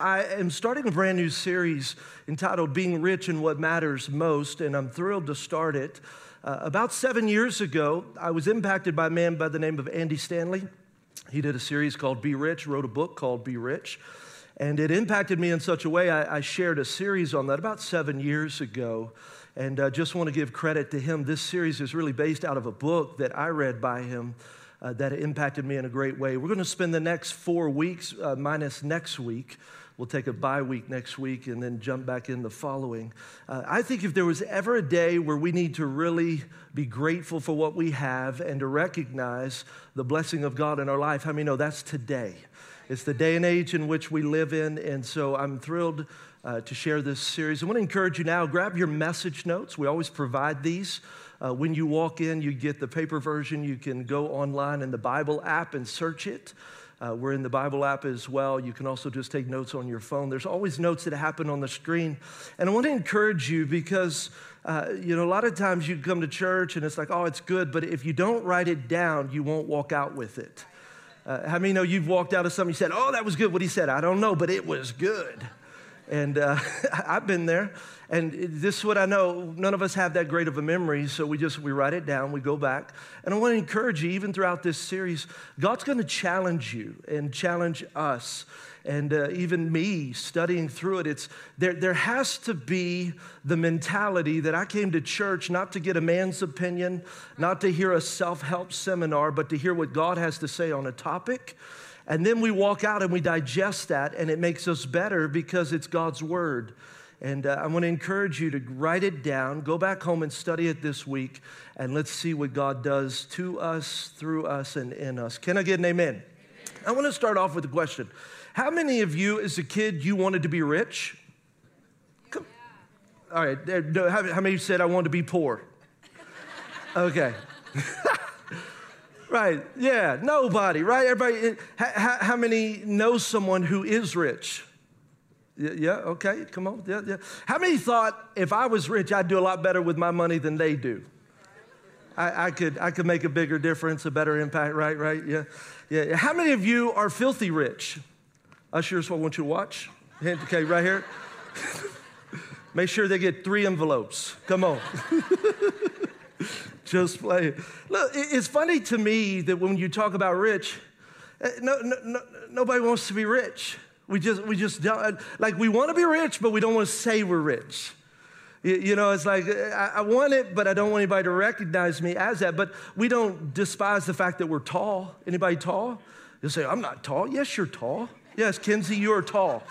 I am starting a brand new series entitled Being Rich in What Matters Most, and I'm thrilled to start it. Uh, about seven years ago, I was impacted by a man by the name of Andy Stanley. He did a series called Be Rich, wrote a book called Be Rich, and it impacted me in such a way I, I shared a series on that about seven years ago. And I uh, just want to give credit to him. This series is really based out of a book that I read by him uh, that impacted me in a great way. We're going to spend the next four weeks, uh, minus next week, We'll take a bye week next week and then jump back in the following. Uh, I think if there was ever a day where we need to really be grateful for what we have and to recognize the blessing of God in our life, how many know that's today? It's the day and age in which we live in, and so I'm thrilled uh, to share this series. I want to encourage you now, grab your message notes. We always provide these. Uh, when you walk in, you get the paper version. You can go online in the Bible app and search it. Uh, we're in the Bible app as well. You can also just take notes on your phone. There's always notes that happen on the screen. And I want to encourage you because, uh, you know, a lot of times you come to church and it's like, oh, it's good, but if you don't write it down, you won't walk out with it. Uh, how many know you've walked out of something, you said, oh, that was good. What he said, I don't know, but it was good. And uh, I've been there. And this is what I know. None of us have that great of a memory, so we just we write it down, we go back. And I want to encourage you, even throughout this series, God's going to challenge you and challenge us. And uh, even me studying through it, it's there, there has to be the mentality that I came to church not to get a man's opinion, not to hear a self help seminar, but to hear what God has to say on a topic. And then we walk out and we digest that, and it makes us better because it's God's word. And uh, I want to encourage you to write it down, go back home and study it this week, and let's see what God does to us, through us, and in us. Can I get an amen? amen? I want to start off with a question. How many of you, as a kid, you wanted to be rich? Come. All right. How, how many said I wanted to be poor? Okay. right. Yeah. Nobody. Right. Everybody. How, how many know someone who is rich? Yeah, okay, come on. Yeah, yeah. How many thought if I was rich, I'd do a lot better with my money than they do? I, I, could, I could make a bigger difference, a better impact, right? Right? Yeah. yeah. How many of you are filthy rich? Ushers, I want you to watch. Okay, right here. Make sure they get three envelopes. Come on. Just play. Look, it's funny to me that when you talk about rich, eh, no, no, no, nobody wants to be rich. We just, we just don't, like, we want to be rich, but we don't want to say we're rich. You, know, it's like, I, I want it, but I don't want anybody to recognize me as that. But we don't despise the fact that we're tall. Anybody tall? You'll say, I'm not tall. Yes, you're tall. Yes, Kinsey, you're tall.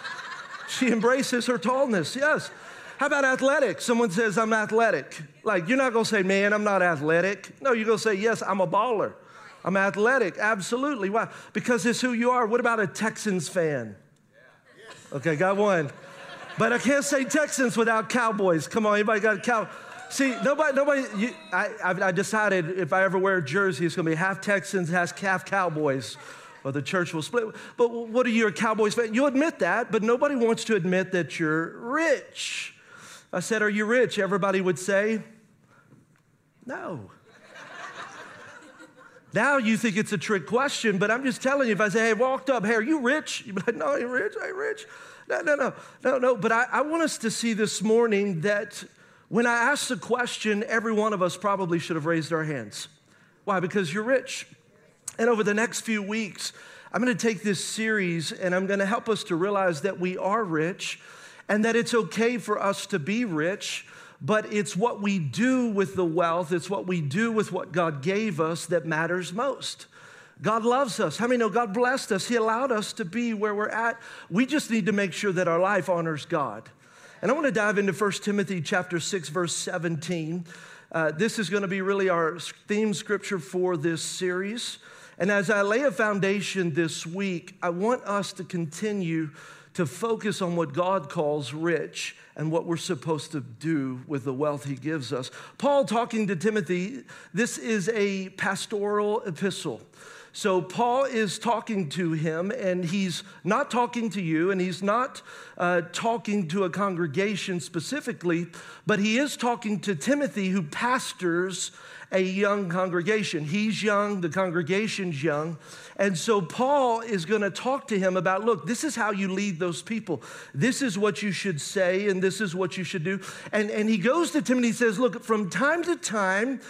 she embraces her tallness. Yes. How about athletic? Someone says, I'm athletic. Like, you're not going to say, man, I'm not athletic. No, you're going to say, yes, I'm a baller. I'm athletic, absolutely. Why? Because it's who you are. What about a Texans fan? Okay, got one. But I can't say Texans without Cowboys. Come on, anybody got a cow? See, nobody, nobody. You, I, I decided if I ever wear a jersey, it's going to be half Texans, half Cowboys, or the church will split. But what are you, a Cowboys fan? You admit that, but nobody wants to admit that you're rich. I said, Are you rich? Everybody would say, No. Now you think it's a trick question, but I'm just telling you, if I say, hey, walked up, hey, are you rich? You'd be like, no, I ain't rich, I ain't rich. No, no, no, no, no. But I, I want us to see this morning that when I ask the question, every one of us probably should have raised our hands. Why? Because you're rich. And over the next few weeks, I'm going to take this series and I'm going to help us to realize that we are rich and that it's okay for us to be rich but it's what we do with the wealth, it's what we do with what God gave us that matters most. God loves us. How many know God blessed us? He allowed us to be where we're at. We just need to make sure that our life honors God. And I want to dive into 1 Timothy chapter 6 verse 17. Uh, this is going to be really our theme scripture for this series. And as I lay a foundation this week, I want us to continue to focus on what God calls rich and what we're supposed to do with the wealth he gives us. Paul talking to Timothy, this is a pastoral epistle. So, Paul is talking to him, and he's not talking to you, and he's not uh, talking to a congregation specifically, but he is talking to Timothy, who pastors a young congregation. He's young, the congregation's young. And so Paul is going to talk to him about look, this is how you lead those people. This is what you should say, and this is what you should do. And, and he goes to Timothy and says, Look, from time to time,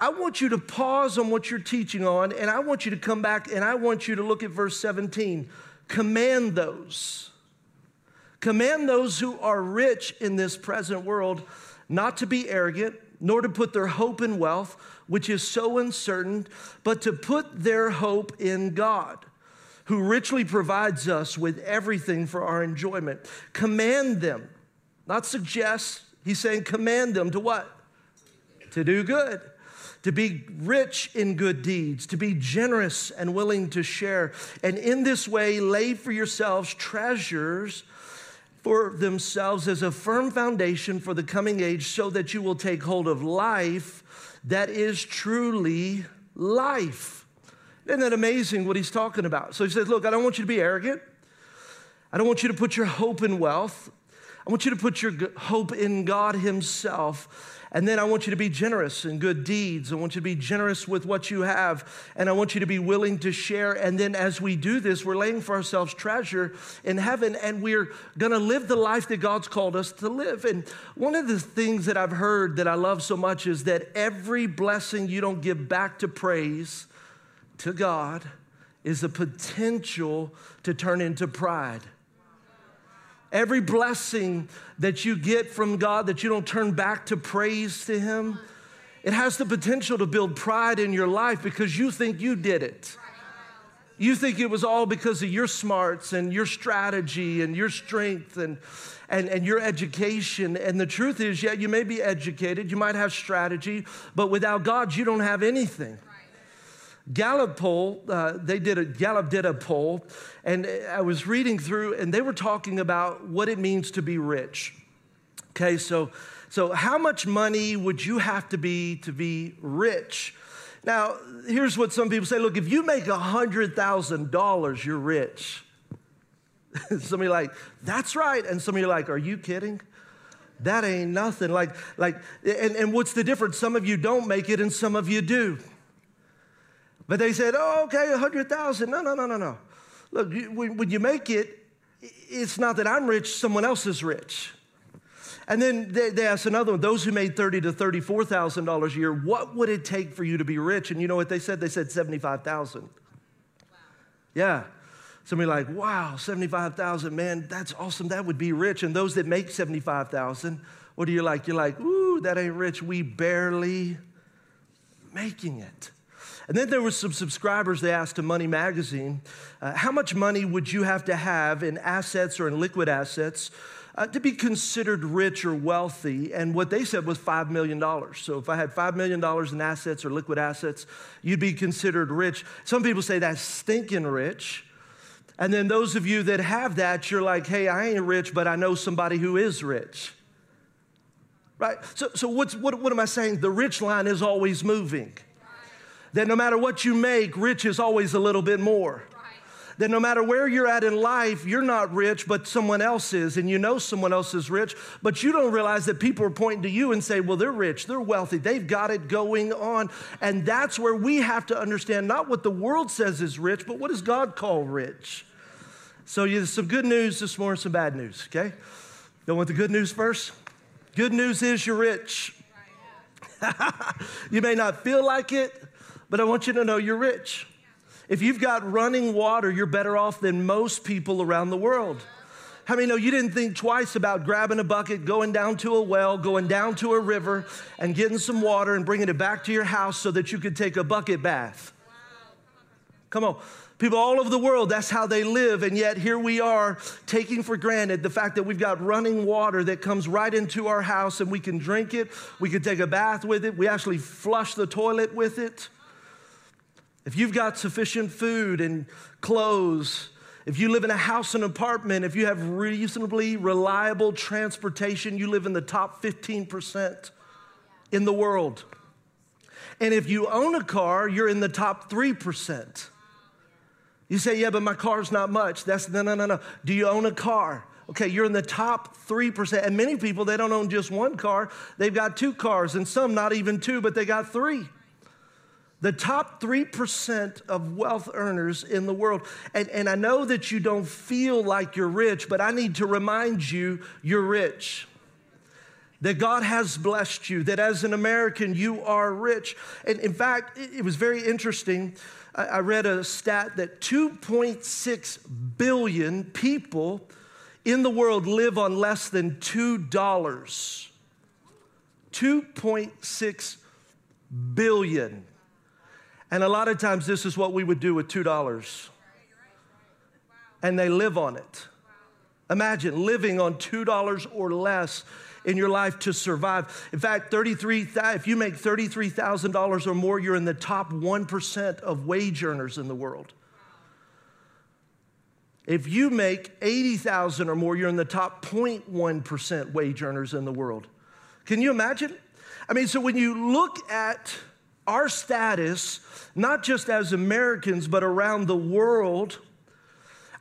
I want you to pause on what you're teaching on, and I want you to come back and I want you to look at verse 17. Command those. Command those who are rich in this present world not to be arrogant, nor to put their hope in wealth, which is so uncertain, but to put their hope in God, who richly provides us with everything for our enjoyment. Command them, not suggest. He's saying, command them to what? To do good to be rich in good deeds, to be generous and willing to share. And in this way, lay for yourselves treasures for themselves as a firm foundation for the coming age, so that you will take hold of life that is truly life. Isn't that amazing what he's talking about? So he says, Look, I don't want you to be arrogant. I don't want you to put your hope in wealth. I want you to put your hope in God Himself. And then I want you to be generous in good deeds. I want you to be generous with what you have. And I want you to be willing to share. And then as we do this, we're laying for ourselves treasure in heaven and we're going to live the life that God's called us to live. And one of the things that I've heard that I love so much is that every blessing you don't give back to praise to God is a potential to turn into pride. Every blessing that you get from God that you don't turn back to praise to Him, it has the potential to build pride in your life because you think you did it. You think it was all because of your smarts and your strategy and your strength and, and, and your education. And the truth is, yeah, you may be educated, you might have strategy, but without God, you don't have anything. Gallup poll, uh, they did a, Gallup did a poll, and I was reading through, and they were talking about what it means to be rich. Okay, so, so how much money would you have to be to be rich? Now, here's what some people say look, if you make $100,000, you're rich. some of you like, that's right. And some of you like, are you kidding? That ain't nothing. Like, like, and, and what's the difference? Some of you don't make it and some of you do. But they said, oh, okay, 100,000. No, no, no, no, no. Look, when you make it, it's not that I'm rich, someone else is rich. And then they, they asked another one, those who made thirty to thirty-four thousand dollars a year, what would it take for you to be rich? And you know what they said? They said seventy-five thousand. Wow. Yeah. Somebody like, wow, seventy-five thousand, man, that's awesome. That would be rich. And those that make seventy-five thousand, what are you like? You're like, ooh, that ain't rich. We barely making it. And then there were some subscribers they asked to Money Magazine, uh, how much money would you have to have in assets or in liquid assets uh, to be considered rich or wealthy? And what they said was $5 million. So if I had $5 million in assets or liquid assets, you'd be considered rich. Some people say that's stinking rich. And then those of you that have that, you're like, hey, I ain't rich, but I know somebody who is rich. Right? So, so what's, what, what am I saying? The rich line is always moving that no matter what you make, rich is always a little bit more. That no matter where you're at in life, you're not rich, but someone else is, and you know someone else is rich, but you don't realize that people are pointing to you and say, Well, they're rich, they're wealthy, they've got it going on. And that's where we have to understand not what the world says is rich, but what does God call rich? So, there's some good news this morning, some bad news, okay? Don't want the good news first? Good news is you're rich. you may not feel like it, but I want you to know you're rich. If you've got running water, you're better off than most people around the world. How many know you didn't think twice about grabbing a bucket, going down to a well, going down to a river, and getting some water and bringing it back to your house so that you could take a bucket bath? Come on. People all over the world, that's how they live. And yet, here we are taking for granted the fact that we've got running water that comes right into our house and we can drink it. We can take a bath with it. We actually flush the toilet with it. If you've got sufficient food and clothes, if you live in a house and apartment, if you have reasonably reliable transportation, you live in the top 15% in the world. And if you own a car, you're in the top 3%. You say, yeah, but my car's not much. That's no, no, no, no. Do you own a car? Okay, you're in the top 3%. And many people, they don't own just one car, they've got two cars, and some not even two, but they got three. The top 3% of wealth earners in the world. And, and I know that you don't feel like you're rich, but I need to remind you you're rich that God has blessed you, that as an American, you are rich. And in fact, it was very interesting. I read a stat that 2.6 billion people in the world live on less than $2. 2.6 billion. And a lot of times, this is what we would do with $2. And they live on it. Imagine living on $2 or less in your life to survive. In fact, 33, if you make $33,000 or more, you're in the top 1% of wage earners in the world. If you make 80,000 or more, you're in the top 0.1% wage earners in the world. Can you imagine? I mean, so when you look at our status, not just as Americans, but around the world,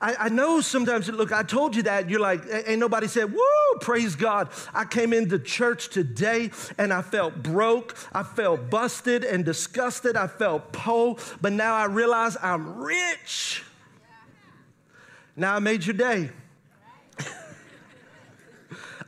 I, I, know sometimes, look, I told you that. You're like, ain't nobody said, woo, praise God. I came into church today and I felt broke. I felt busted and disgusted. I felt poor, but now I realize I'm rich. Now I made your day.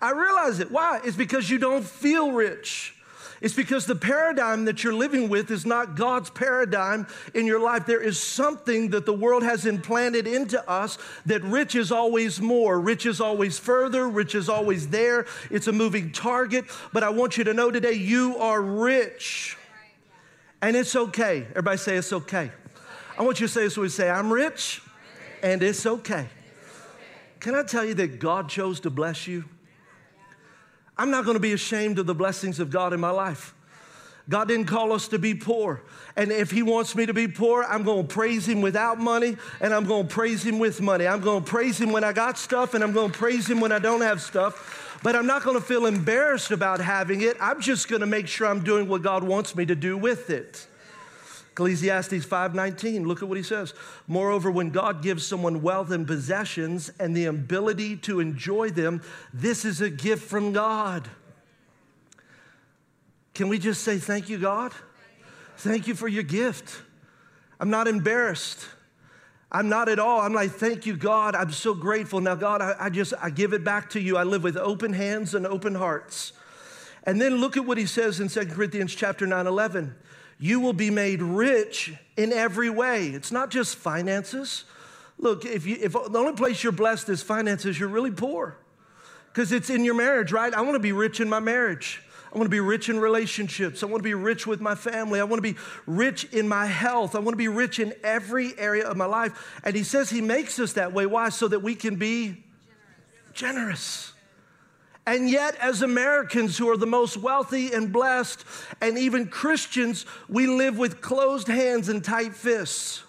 I realize it. Why? It's because you don't feel rich. It's because the paradigm that you're living with is not God's paradigm in your life. There is something that the world has implanted into us that rich is always more, rich is always further, rich is always there. It's a moving target. But I want you to know today you are rich. And it's okay. Everybody say it's okay. I want you to say this we say, I'm rich and it's okay. Can I tell you that God chose to bless you? I'm not going to be ashamed of the blessings of God in my life. God didn't call us to be poor. And if He wants me to be poor, I'm to praise Him without money and I'm to praise Him with money. I'm to praise Him when I got stuff and I'm to praise Him when I don't have stuff. But I'm not to feel embarrassed about having it. I'm just to make sure I'm doing what God wants me to do with it. Ecclesiastes 5:19, look at what he says. Moreover, when God gives someone wealth and possessions and the ability to enjoy them, this is a gift from God. Can we just say thank you, God? Thank you for your gift. I'm not embarrassed. I'm not at all. I'm like, thank you, God. I'm so grateful. Now, God, I, I just I give it back to you. I live with open hands and open hearts. And then look at what he says in 2 Corinthians chapter 9, 11 you will be made rich in every way. It's not just finances. Look, if, you, if the only place you're blessed is finances, you're really poor because it's in your marriage, right? I want to be rich in my marriage. I want to be rich in relationships. I want to be rich with my family. I want to be rich in my health. I want to be rich in every area of my life. And he says he makes us that way. Why? So that we can be generous. generous. And yet, as Americans who are the most wealthy and blessed, and even Christians, we live with closed hands and tight fists.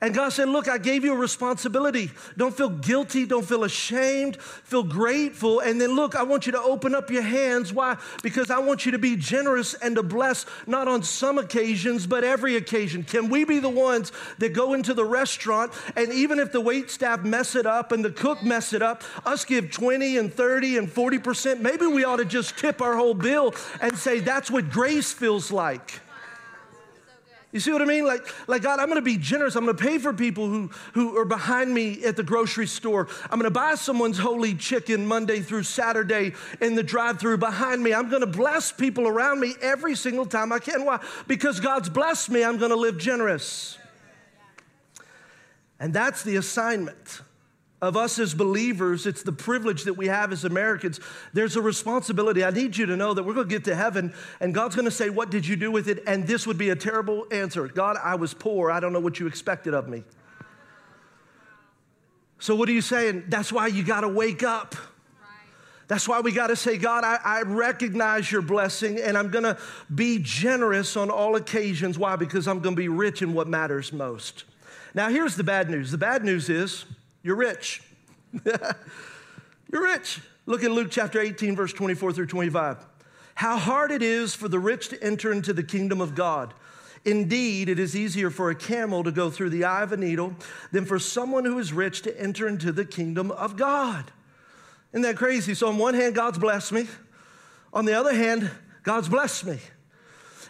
And God said, Look, I gave you a responsibility. Don't feel guilty. Don't feel ashamed. Feel grateful. And then, look, I want you to open up your hands. Why? Because I want you to be generous and to bless, not on some occasions, but every occasion. Can we be the ones that go into the restaurant and even if the wait staff mess it up and the cook mess it up, us give 20 and 30 and 40%? Maybe we ought to just tip our whole bill and say, That's what grace feels like. You see what I mean? Like, like God, I'm gonna be generous. I'm gonna pay for people who, who are behind me at the grocery store. I'm gonna buy someone's holy chicken Monday through Saturday in the drive through behind me. I'm gonna bless people around me every single time I can. Why? Because God's blessed me, I'm gonna live generous. And that's the assignment of us as believers, it's the privilege that we have as Americans. There's a responsibility. I need you to know that we're going to get to heaven and God's going to say, What did you do with it? And this would be a terrible answer God, I was poor. I don't know what you expected of me. So, what are you saying? That's why you got to wake up. That's why we got to say, God, I, I, recognize your blessing and I'm going to be generous on all occasions. Why? Because I'm going to be rich in what matters most. Now, here's the bad news the bad news is, you're rich. You're rich. Look at Luke chapter 18, verse 24 through 25. How hard it is for the rich to enter into the kingdom of God. Indeed, it is easier for a camel to go through the eye of a needle than for someone who is rich to enter into the kingdom of God. Isn't that crazy? So, on one hand, God's blessed me. On the other hand, God's blessed me.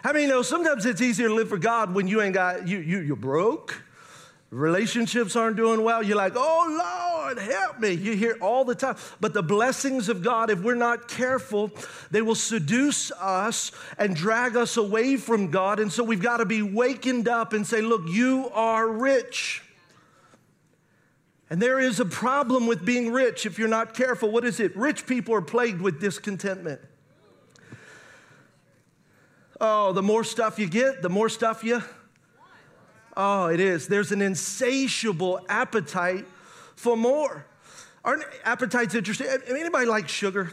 How many know sometimes it's easier to live for God when you ain't got, you, you, you're broke, relationships aren't doing well. You're like, oh Lord, help me. You hear all the time. But the blessings of God, if we're not careful, they will seduce us and drag us away from God. And so we've got to be wakened up and say, look, you are rich. And there is a problem with being rich if you're not careful. What is it? Rich people are plagued with discontentment. Oh, the more stuff you get, the more stuff you. Oh, it is. There's an insatiable appetite for more. Aren't appetites interesting? Anybody like sugar?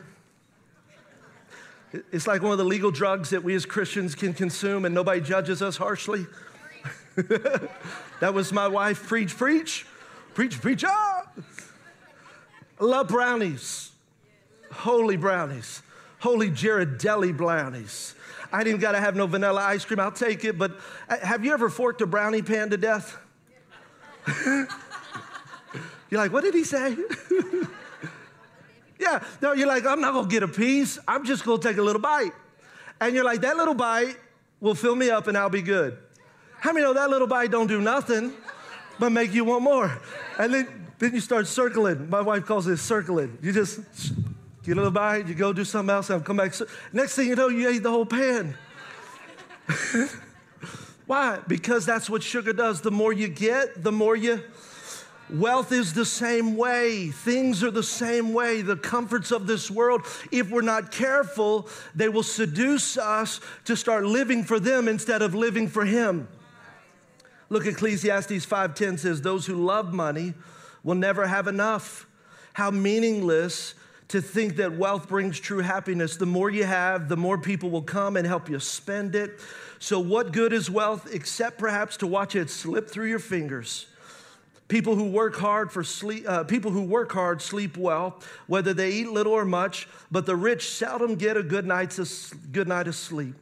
It's like one of the legal drugs that we as Christians can consume and nobody judges us harshly. that was my wife, preach, preach. Preach, preach, ah! love brownies, holy brownies, holy Ghirardelli brownies. I even got to have no vanilla ice cream. I'll take it. But uh, have you ever forked a brownie pan to death? you're like, what did he say? yeah, no, you're like, I'm not going to get a piece. I'm just going to take a little bite. And you're like, that little bite will fill me up and I'll be good. How many know that little bite don't do nothing? but make you want more. And then, then you start circling. My wife calls it circling. You just get a little bite, you go do something else, and come back. Next thing you know, you ate the whole pan. Why? Because that's what sugar does. The more you get, the more you. Wealth is the same way. Things are the same way. The comforts of this world, if we're not careful, they will seduce us to start living for them instead of living for Him. Look, Ecclesiastes 5:10 says, "Those who love money will never have enough." How meaningless to think that wealth brings true happiness. The more you have, the more people will come and help you spend it. So, what good is wealth except perhaps to watch it slip through your fingers? People who work hard for sleep, uh, people who work hard sleep well, whether they eat little or much. But the rich seldom get a good night's good night of sleep.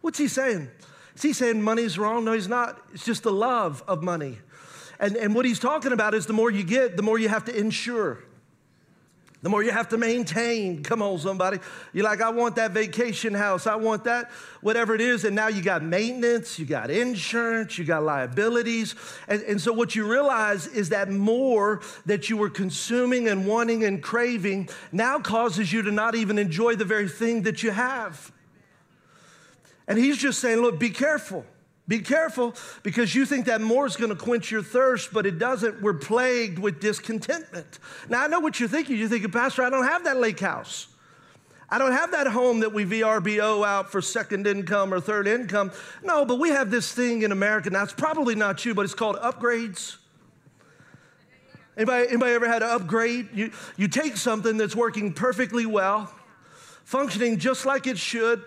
What's he saying? Is he saying money's wrong? No, he's not. It's just the love of money. And, and what he's talking about is the more you get, the more you have to insure. The more you have to maintain. Come on, somebody. You're like, I want that vacation house. I want that, whatever it is. And now you got maintenance, you got insurance, you got liabilities. And, and so what you realize is that more that you were consuming and wanting and craving now causes you to not even enjoy the very thing that you have. And he's just saying, look, be careful. Be careful because you think that more is going to quench your thirst, but it doesn't. We're plagued with discontentment. Now, I know what you're thinking. You're thinking, Pastor, I don't have that lake house. I don't have that home that we VRBO out for second income or third income. No, but we have this thing in America. Now, it's probably not you, but it's called upgrades. Anybody, anybody ever had an upgrade? You, you take something that's working perfectly well, functioning just like it should,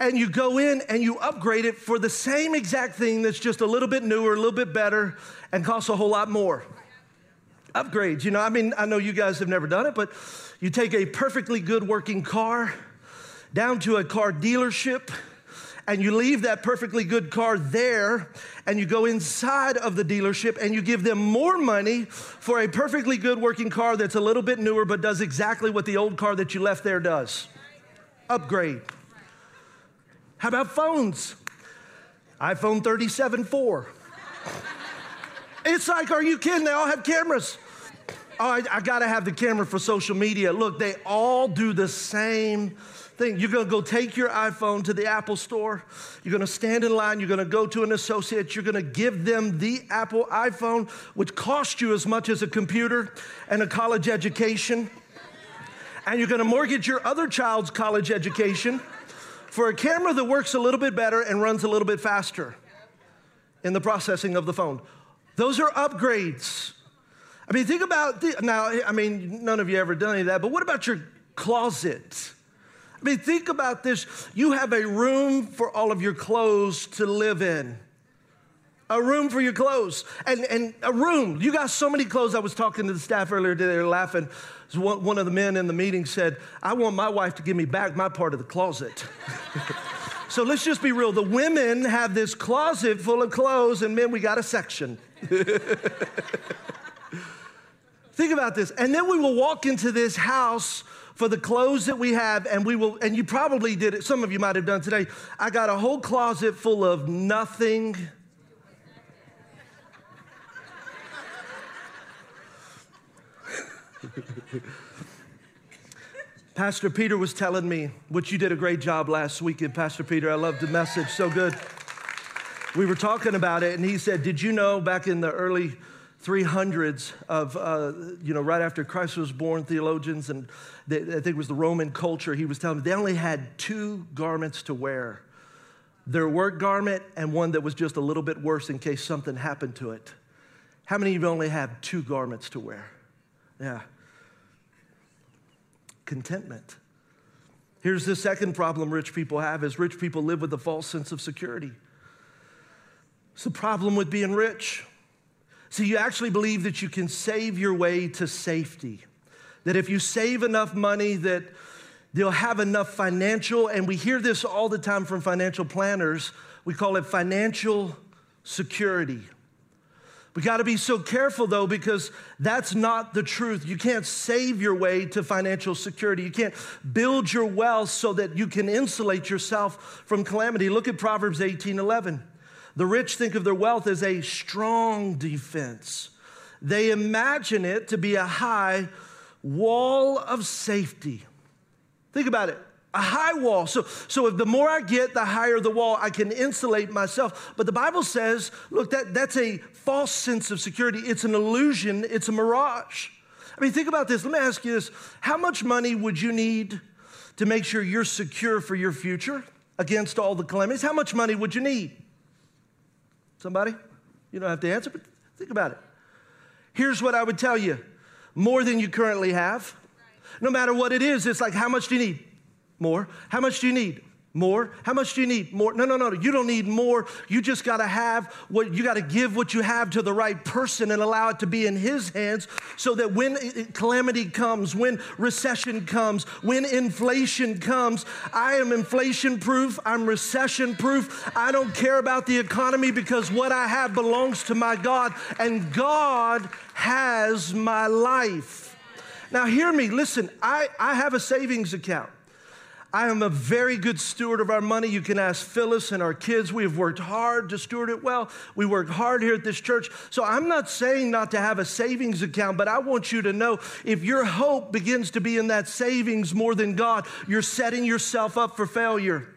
and you go in and you upgrade it for the same exact thing that's just a little bit newer, a little bit better, and costs a whole lot more. Upgrades, you know, I mean, I know you guys have never done it, but you take a perfectly good working car down to a car dealership and you leave that perfectly good car there and you go inside of the dealership and you give them more money for a perfectly good working car that's a little bit newer but does exactly what the old car that you left there does. Upgrade. How about phones? iPhone 37 4. it's like, are you kidding? They all have cameras. Oh, I, I gotta have the camera for social media. Look, they all do the same thing. You're gonna go take your iPhone to the Apple store. You're gonna stand in line. You're gonna go to an associate. You're gonna give them the Apple iPhone, which costs you as much as a computer and a college education. And you're gonna mortgage your other child's college education for a camera that works a little bit better and runs a little bit faster in the processing of the phone. Those are upgrades. I mean, think about the, now, I mean, none of you ever done any of that, but what about your closet? I mean, think about this. You have a room for all of your clothes to live in. A room for your clothes. And, and a room. You got so many clothes. I was talking to the staff earlier today, they were laughing. One, of the men in the meeting said, I want my wife to give me back my part of the closet. So let's just be real. The women have this closet full of clothes, and men, we got a section. Think about this. And then we will walk into this house for the clothes that we have, and we will, and you probably did it, some of you might have done today. I got a whole closet full of nothing. Pastor Peter was telling me, which you did a great job last weekend, Pastor Peter. I loved the message, so good. We were talking about it, and he said, Did you know back in the early 300s of, uh, you know, right after Christ was born, theologians, and they, I think it was the Roman culture, he was telling me they only had two garments to wear their work garment and one that was just a little bit worse in case something happened to it. How many of you only have two garments to wear? Yeah contentment. Here's the second problem rich people have is rich people live with a false sense of security. It's the problem with being rich. See, you actually believe that you can save your way to safety. That if you save enough money that they'll have enough financial and we hear this all the time from financial planners, we call it financial security. We got to be so careful though, because that's not the truth. You can't save your way to financial security. You can't build your wealth so that you can insulate yourself from calamity. Look at Proverbs 18 11. The rich think of their wealth as a strong defense, they imagine it to be a high wall of safety. Think about it a high wall. So, so if the more I get, the higher the wall, I can insulate myself. But the Bible says, look, that, that's a false sense of security. It's an illusion, it's a mirage. I mean, think about this. Let me ask you this How much money would you need to make sure you're secure for your future against all the calamities? How much money would you need? Somebody? You don't have to answer, but think about it. Here's what I would tell you more than you currently have. No matter what it is, it's like, how much do you need? More. How much do you need? More. How much do you need? More. No, no, no. You don't need more. You just got to have what you got to give what you have to the right person and allow it to be in his hands so that when calamity comes, when recession comes, when inflation comes, I am inflation proof. I'm recession proof. I don't care about the economy because what I have belongs to my God and God has my life. Now, hear me. Listen, I, I have a savings account. I am a very good steward of our money. You can ask Phyllis and our kids. We have worked hard to steward it well. We work hard here at this church. So I'm not saying not to have a savings account, but I want you to know if your hope begins to be in that savings more than God, you're setting yourself up for failure.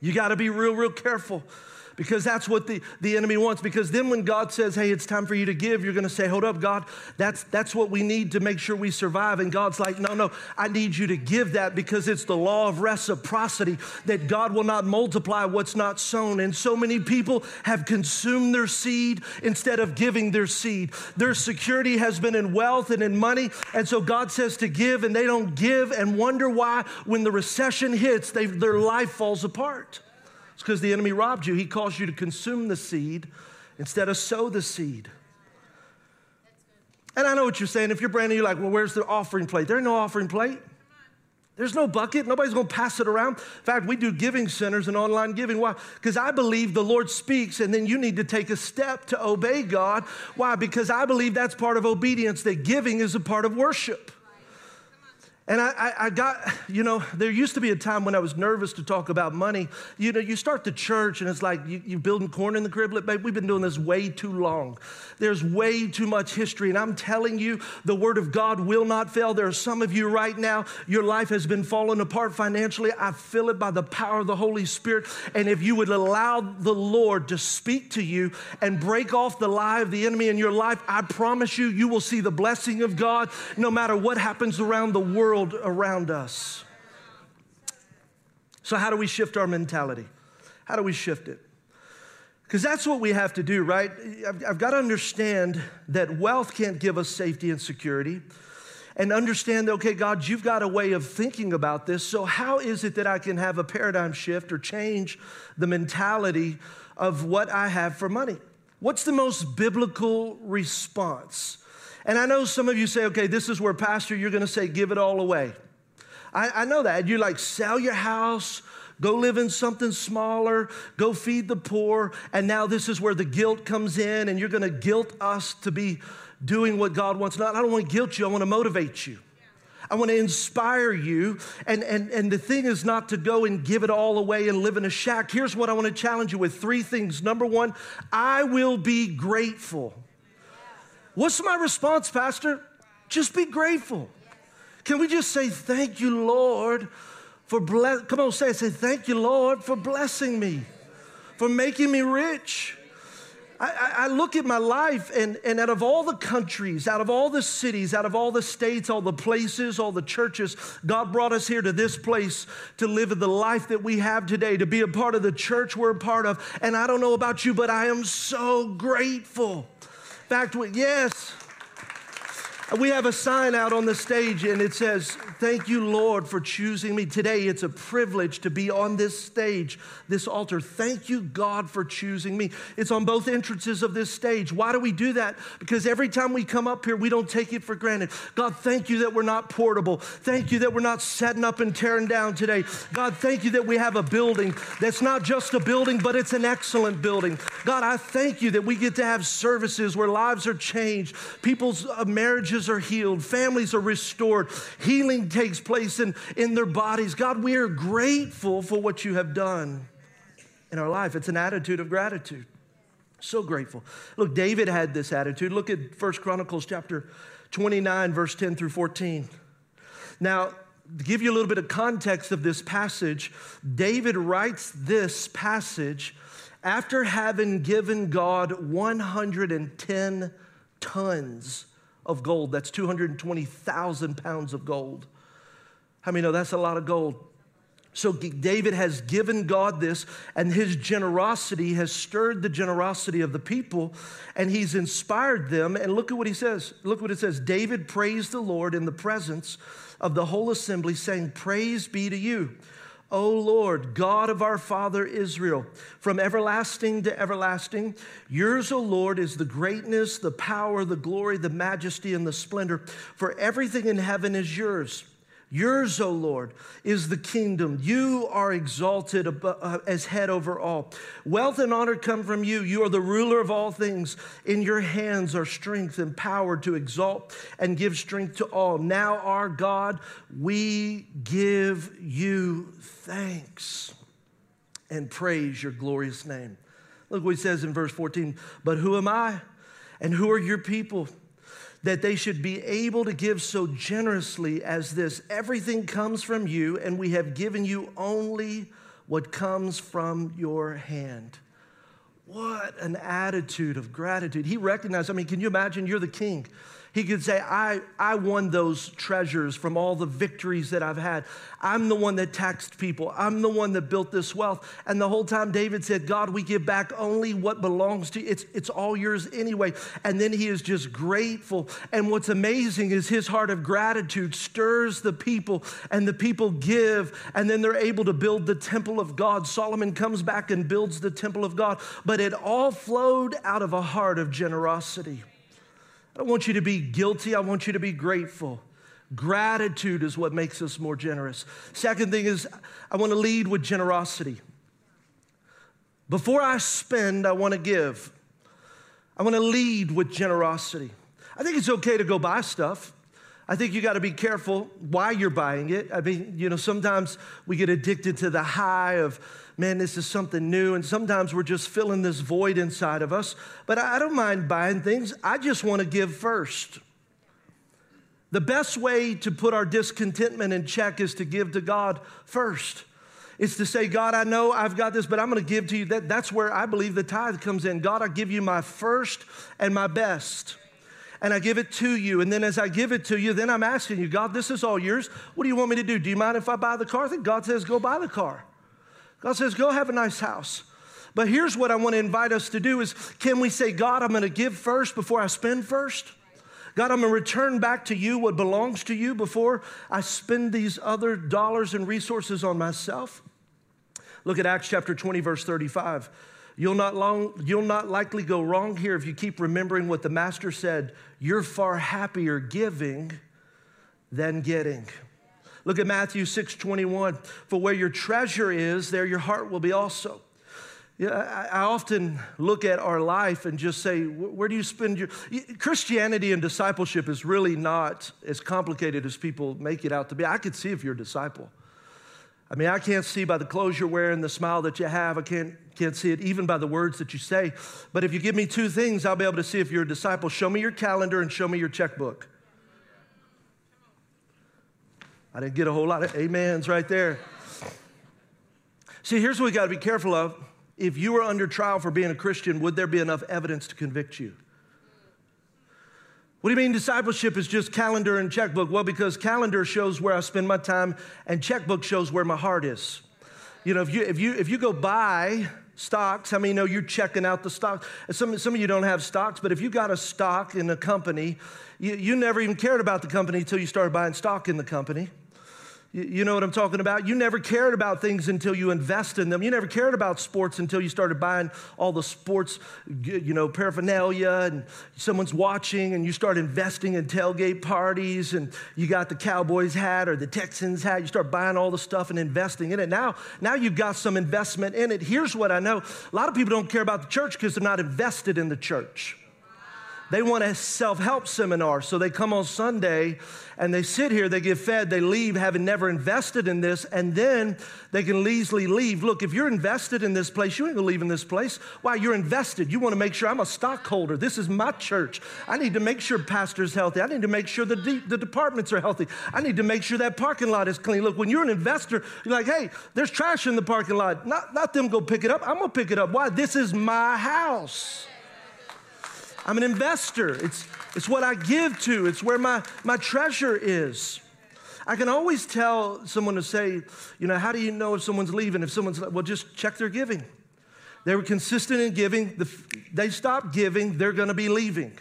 You got to be real, real careful because that's what the, the enemy wants. Because then when God says, hey, it's time for you to give, you're going to say, hold up, God, that's, that's what we need to make sure we survive. And God's like, no, no, I need you to give that because it's the law of reciprocity that God will not multiply what's not sown. And so many people have consumed their seed instead of giving their seed. Their security has been in wealth and in money. And so God says to give, and they don't give and wonder why when the recession hits, they, their life falls apart. It's because the enemy robbed you. He caused you to consume the seed instead of sow the seed. And I know what you're saying. If you're brand new, you're like, well, where's the offering plate? There's no offering plate. There's no bucket. Nobody's going to pass it around. In fact, we do giving centers and online giving. Why? Because I believe the Lord speaks and then you need to take a step to obey God. Why? Because I believe that's part of obedience, that giving is a part of worship. And I, I, got, you know, there used to be a time when I was nervous to talk about money. You know, you start the church and it's like you, you're building corn in the crib. Babe, we've been doing this way too long. There's way too much history. And I'm telling you, the word of God will not fail. There are some of you right now, your life has been falling apart financially. I feel it by the power of the Holy Spirit. And if you would allow the Lord to speak to you and break off the lie of the enemy in your life, I promise you, you will see the blessing of God no matter what happens around the world world around us. So, how do we shift our mentality? How do we shift it? Because that's what we have to do, right? I've, I've, got to understand that wealth can't give us safety and security. And understand that, okay, God, you've got a way of thinking about this. So, how is it that I can have a paradigm shift or change the mentality of what I have for money? What's the most biblical response? And I know some of you say, okay, this is where, Pastor, you're going to say, give it all away. I, I know that. You're like sell your house, go live in something smaller, go feed the poor. And now this is where the guilt comes in, and you're going to guilt us to be doing what God wants. Not, I don't want to guilt you, I want to motivate you. I want to inspire you. And, and, and the thing is not to go and give it all away and live in a shack. Here's what I want to challenge you with three things. Number one, I will be grateful. What's my response, Pastor? Just be grateful. Can we just say, Thank you, Lord, for bless. Come on, say it. Say, Thank you, Lord, for blessing me, for making me rich. I, I, look at my life, and, and out of all the countries, out of all the cities, out of all the states, all the places, all the churches, God brought us here to this place to live the life that we have today, to be a part of the church we're a part of. And I don't know about you, but I am so grateful. Fact, yes, we have a sign out on the stage, and it says, Thank you, Lord, for choosing me. Today, it's a privilege to be on this stage, this altar. Thank you, God, for choosing me. It's on both entrances of this stage. Why do we do that? Because every time we come up here, we don't take it for granted. God, thank you that we're not portable. Thank you that we're not setting up and tearing down today. God, thank you that we have a building that's not just a building, but it's an excellent building. God, I thank you that we get to have services where lives are changed, people's uh, marriages are healed, families are restored, healing takes place in, in their bodies. God, we are grateful for what you have done in our life. It's an attitude of gratitude. So grateful. Look, David had this attitude. Look at First Chronicles chapter 29, verse 10 through 14. Now, to give you a little bit of context of this passage, David writes this passage after having given God 110 tons of gold. That's 220,000 pounds of gold. How many know that's a lot of gold? So David has given God this, and his generosity has stirred the generosity of the people, and he's inspired them. And look at what he says. Look what it says. David praised the Lord in the presence of the whole assembly, saying, Praise be to you. O Lord, God of our father Israel, from everlasting to everlasting, yours, O Lord, is the greatness, the power, the glory, the majesty, and the splendor. For everything in heaven is yours Yours, O Lord, is the kingdom. You are exalted uh, as head over all. Wealth and honor come from you. You are the ruler of all things. In your hands are strength and power to exalt and give strength to all. Now, our God, we give you thanks and praise your glorious name. Look what he says in verse 14. But who am I? And who are your people? That they should be able to give so generously as this. Everything comes from you, and we have given you only what comes from your hand. What an attitude of gratitude. He recognized, I mean, can you imagine you're the king? He could say, I, I won those treasures from all the victories that I've had. I'm the one that taxed people. I'm the one that built this wealth. And the whole time David said, God, we give back only what belongs to you. It's, it's all yours anyway. And then he is just grateful. And what's amazing is his heart of gratitude stirs the people, and the people give, and then they're able to build the temple of God. Solomon comes back and builds the temple of God. But it all flowed out of a heart of generosity. I don't want you to be guilty, I want you to be grateful. Gratitude is what makes us more generous. Second thing is, I want to lead with generosity. Before I spend, I want to give. I want to lead with generosity. I think it's okay to go buy stuff. I think you got to be careful why you're buying it. I mean, you know, sometimes we get addicted to the high of, man, this is something new. And sometimes we're just filling this void inside of us. But I don't mind buying things. I just want to give first. The best way to put our discontentment in check is to give to God first. It's to say, God, I know I've got this, but I'm going to give to you. That, that's where I believe the tithe comes in. God, I give you my first and my best and I give it to you. And then as I give it to you, then I'm asking you, God, this is all yours. What do you want me to do? Do you mind if I buy the car? I think God says, go buy the car. God says, go have a nice house. But here's what I want to invite us to do is can we say, God, I'm going to give first before I spend first? God, I'm going to return back to you what belongs to you before I spend these other dollars and resources on myself. Look at Acts chapter 20, verse 35. You'll not, long, you'll not likely go wrong here if you keep remembering what the master said. You're far happier giving than getting. Look at Matthew 6 21. For where your treasure is, there your heart will be also. Yeah, I, often look at our life and just say, where do you spend your. Christianity and discipleship is really not as complicated as people make it out to be. I could see if you're a disciple. I mean, I can't see by the clothes you're wearing, the smile that you have. I can't, can't see it even by the words that you say. But if you give me two things, I'll be able to see if you're a disciple. Show me your calendar and show me your checkbook. I didn't get a whole lot of amens right there. See, here's what we got to be careful of. If you were under trial for being a Christian, would there be enough evidence to convict you? What do you mean discipleship is just calendar and checkbook? Well, because calendar shows where I spend my time and checkbook shows where my heart is. You know, if you if you if you go buy stocks, how many know you're checking out the stocks? Some, some of you don't have stocks, but if you got a stock in a company, you, you never even cared about the company until you started buying stock in the company. You know what I'm talking about? You never cared about things until you invest in them. You never cared about sports until you started buying all the sports, you know, paraphernalia and someone's watching and you start investing in tailgate parties and you got the Cowboys hat or the Texans hat. You start buying all the stuff and investing in it. Now, now you've got some investment in it. Here's what I know. A lot of people don't care about the church because they're not invested in the church. They want a self help seminar. So they come on Sunday and they sit here, they get fed, they leave having never invested in this, and then they can easily leave. Look, if you're invested in this place, you ain't gonna leave in this place. Why? You're invested. You wanna make sure I'm a stockholder. This is my church. I need to make sure pastor's healthy. I need to make sure the, de- the departments are healthy. I need to make sure that parking lot is clean. Look, when you're an investor, you're like, hey, there's trash in the parking lot. Not, not them go pick it up. I'm gonna pick it up. Why? This is my house. I'm an investor. It's, it's what I give to, it's where my, my treasure is. I can always tell someone to say, you know, how do you know if someone's leaving? If someone's, well, just check their giving. They were consistent in giving. The, they stop giving, they're going to be leaving.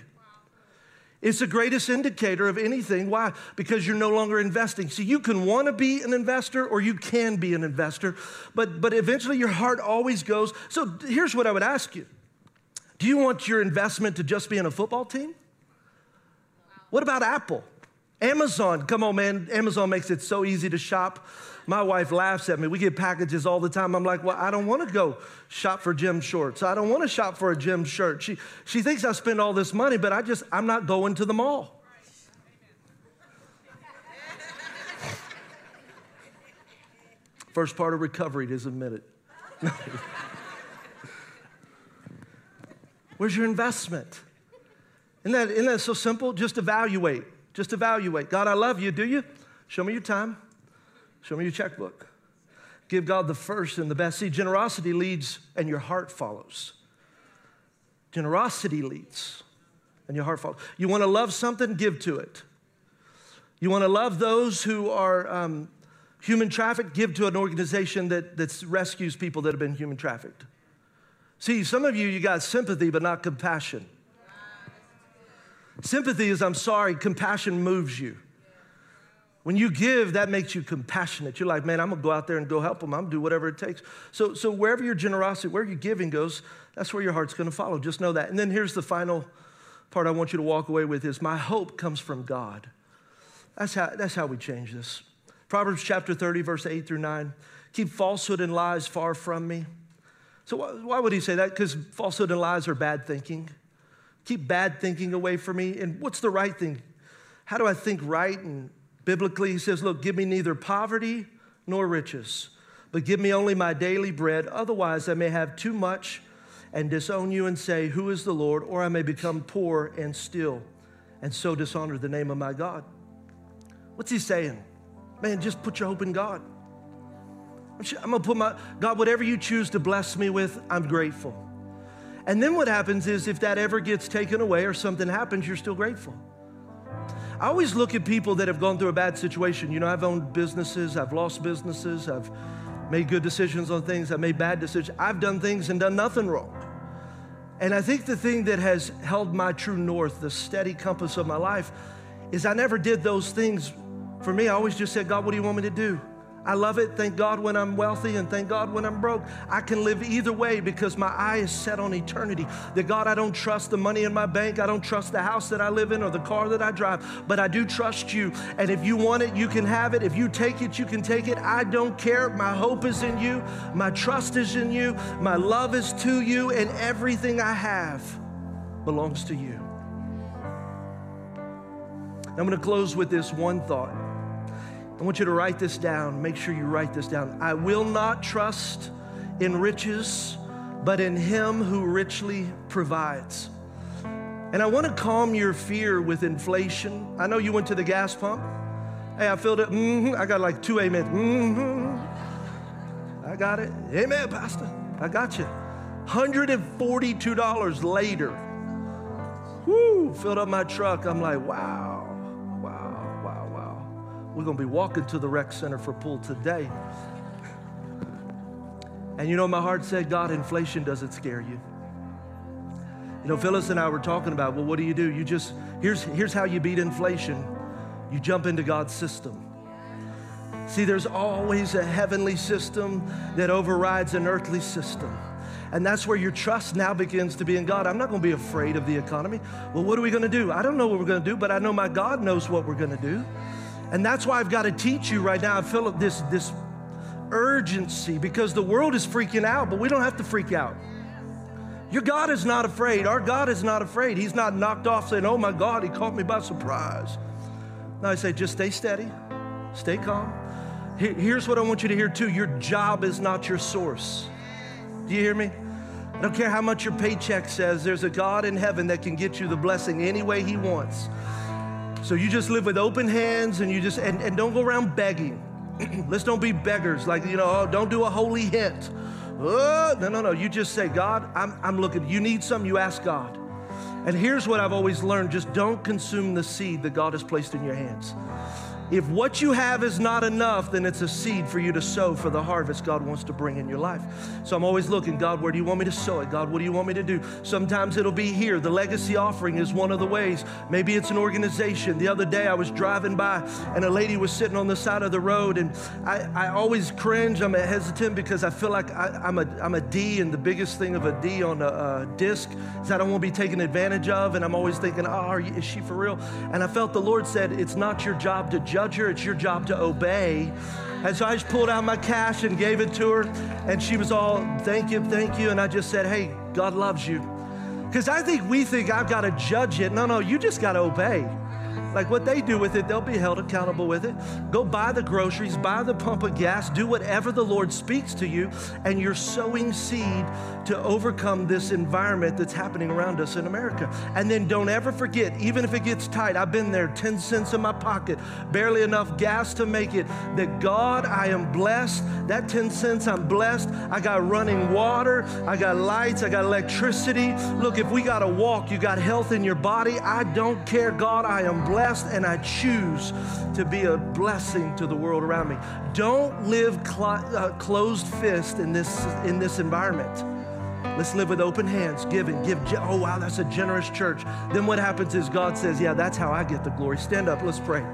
It's the greatest indicator of anything. Why? Because you're no longer investing. See, you can want to be an investor or you can be an investor, but, but eventually your heart always goes. So here's what I would ask you do you want your investment to just be in a football team? What about Apple? Amazon, come on, man. Amazon makes it so easy to shop. My wife laughs at me. We get packages all the time. I'm like, well, I don't want to go shop for gym shorts. I don't want to shop for a gym shirt. She, she thinks I spend all this money, but I just, I'm not going to the mall. First part of recovery is admit it. Where's your investment? Isn't that, isn't that so simple? Just evaluate. Just evaluate. God, I love you. Do you? Show me your time. Show me your checkbook. Give God the first and the best. See, generosity leads and your heart follows. Generosity leads and your heart follows. You want to love something? Give to it. You want to love those who are um, human trafficked? Give to an organization that, that rescues people that have been human trafficked. See, some of you, you got sympathy, but not compassion. Sympathy is, I'm sorry, compassion moves you. When you give, that makes you compassionate. You're like, man, I'm gonna go out there and go help them. I'm gonna do whatever it takes. So, so wherever your generosity, where your giving goes, that's where your heart's gonna follow. Just know that. And then here's the final part I want you to walk away with is my hope comes from God. That's how, that's how we change this. Proverbs chapter 30, verse 8 through 9. Keep falsehood and lies far from me. So, why would he say that? Because falsehood and lies are bad thinking. Keep bad thinking away from me. And what's the right thing? How do I think right? And biblically, he says, Look, give me neither poverty nor riches, but give me only my daily bread. Otherwise, I may have too much and disown you and say, Who is the Lord? Or I may become poor and still and so dishonor the name of my God. What's he saying? Man, just put your hope in God. I'm gonna put my, God, whatever you choose to bless me with, I'm grateful. And then what happens is if that ever gets taken away or something happens, you're still grateful. I always look at people that have gone through a bad situation. You know, I've owned businesses, I've lost businesses, I've made good decisions on things, I've made bad decisions. I've done things and done nothing wrong. And I think the thing that has held my true north, the steady compass of my life, is I never did those things for me. I always just said, God, what do you want me to do? I love it. Thank God when I'm wealthy and thank God when I'm broke. I can live either way because my eye is set on eternity. That God, I don't trust the money in my bank. I don't trust the house that I live in or the car that I drive, but I do trust you. And if you want it, you can have it. If you take it, you can take it. I don't care. My hope is in you. My trust is in you. My love is to you. And everything I have belongs to you. I'm going to close with this one thought. I want you to write this down. Make sure you write this down. I will not trust in riches, but in Him who richly provides. And I want to calm your fear with inflation. I know you went to the gas pump. Hey, I filled it. Mm-hmm. I got like two amen. Mm-hmm. I got it. Amen, Pastor. I got you. $142 later. Woo, filled up my truck. I'm like, wow. We're going to be walking to the rec center for pool today. And you know, my heart said, God, inflation doesn't scare you. You know, Phyllis and I were talking about, well, what do you do? You just, here's, here's how you beat inflation you jump into God's system. See, there's always a heavenly system that overrides an earthly system. And that's where your trust now begins to be in God. I'm not going to be afraid of the economy. Well, what are we going to do? I don't know what we're going to do, but I know my God knows what we're going to do. And that's why I've got to teach you right now. Feel this, this urgency because the world is freaking out, but we don't have to freak out. Your God is not afraid. Our God is not afraid. He's not knocked off saying, Oh my God, he caught me by surprise. Now I say, just stay steady, stay calm. Here's what I want you to hear too your job is not your source. Do you hear me? I don't care how much your paycheck says, there's a God in heaven that can get you the blessing any way he wants. So you just live with open hands and you just, and, and don't go around begging. Let's don't be beggars. Like, you know, oh, don't do a holy hint. Oh, no, no, no. You just say, God, I'm, I'm looking. You need something, you ask God. And here's what I've always learned just don't consume the seed that God has placed in your hands. If what you have is not enough, then it's a seed for you to sow for the harvest God wants to bring in your life. So I'm always looking, God, where do you want me to sow it? God, what do you want me to do? Sometimes it'll be here. The legacy offering is one of the ways. Maybe it's an organization. The other day I was driving by and a lady was sitting on the side of the road, and I, I always cringe. I'm hesitant because I feel like I, am a, I'm a D, and the biggest thing of a D on a, a disc is that I don't want to be taken advantage of, and I'm always thinking, oh, is she for real? And I felt the Lord said, it's not your job to judge judge her, it's your job to obey. And so I just pulled out my cash and gave it to her, and she was all, thank you, thank you. And I just said, hey, God loves you. Because I think we think I've got to judge it. No, no, you just got to obey. Like what they do with it, they'll be held accountable with it. Go buy the groceries, buy the pump of gas, do whatever the Lord speaks to you, and you're sowing seed to overcome this environment that's happening around us in America. And then don't ever forget, even if it gets tight, I've been there, 10 cents in my pocket, barely enough gas to make it, that God, I am blessed. That 10 cents, I'm blessed. I got running water, I got lights, I got electricity. Look, if we got to walk, you got health in your body. I don't care, God, I am blessed and I choose to be a blessing to the world around me. Don't live cl- uh, closed fist in this, in this environment. Let's live with open hands, give and give. Oh, wow, that's a generous church. Then what happens is God says, Yeah, that's how I get the glory. Stand up, let's pray.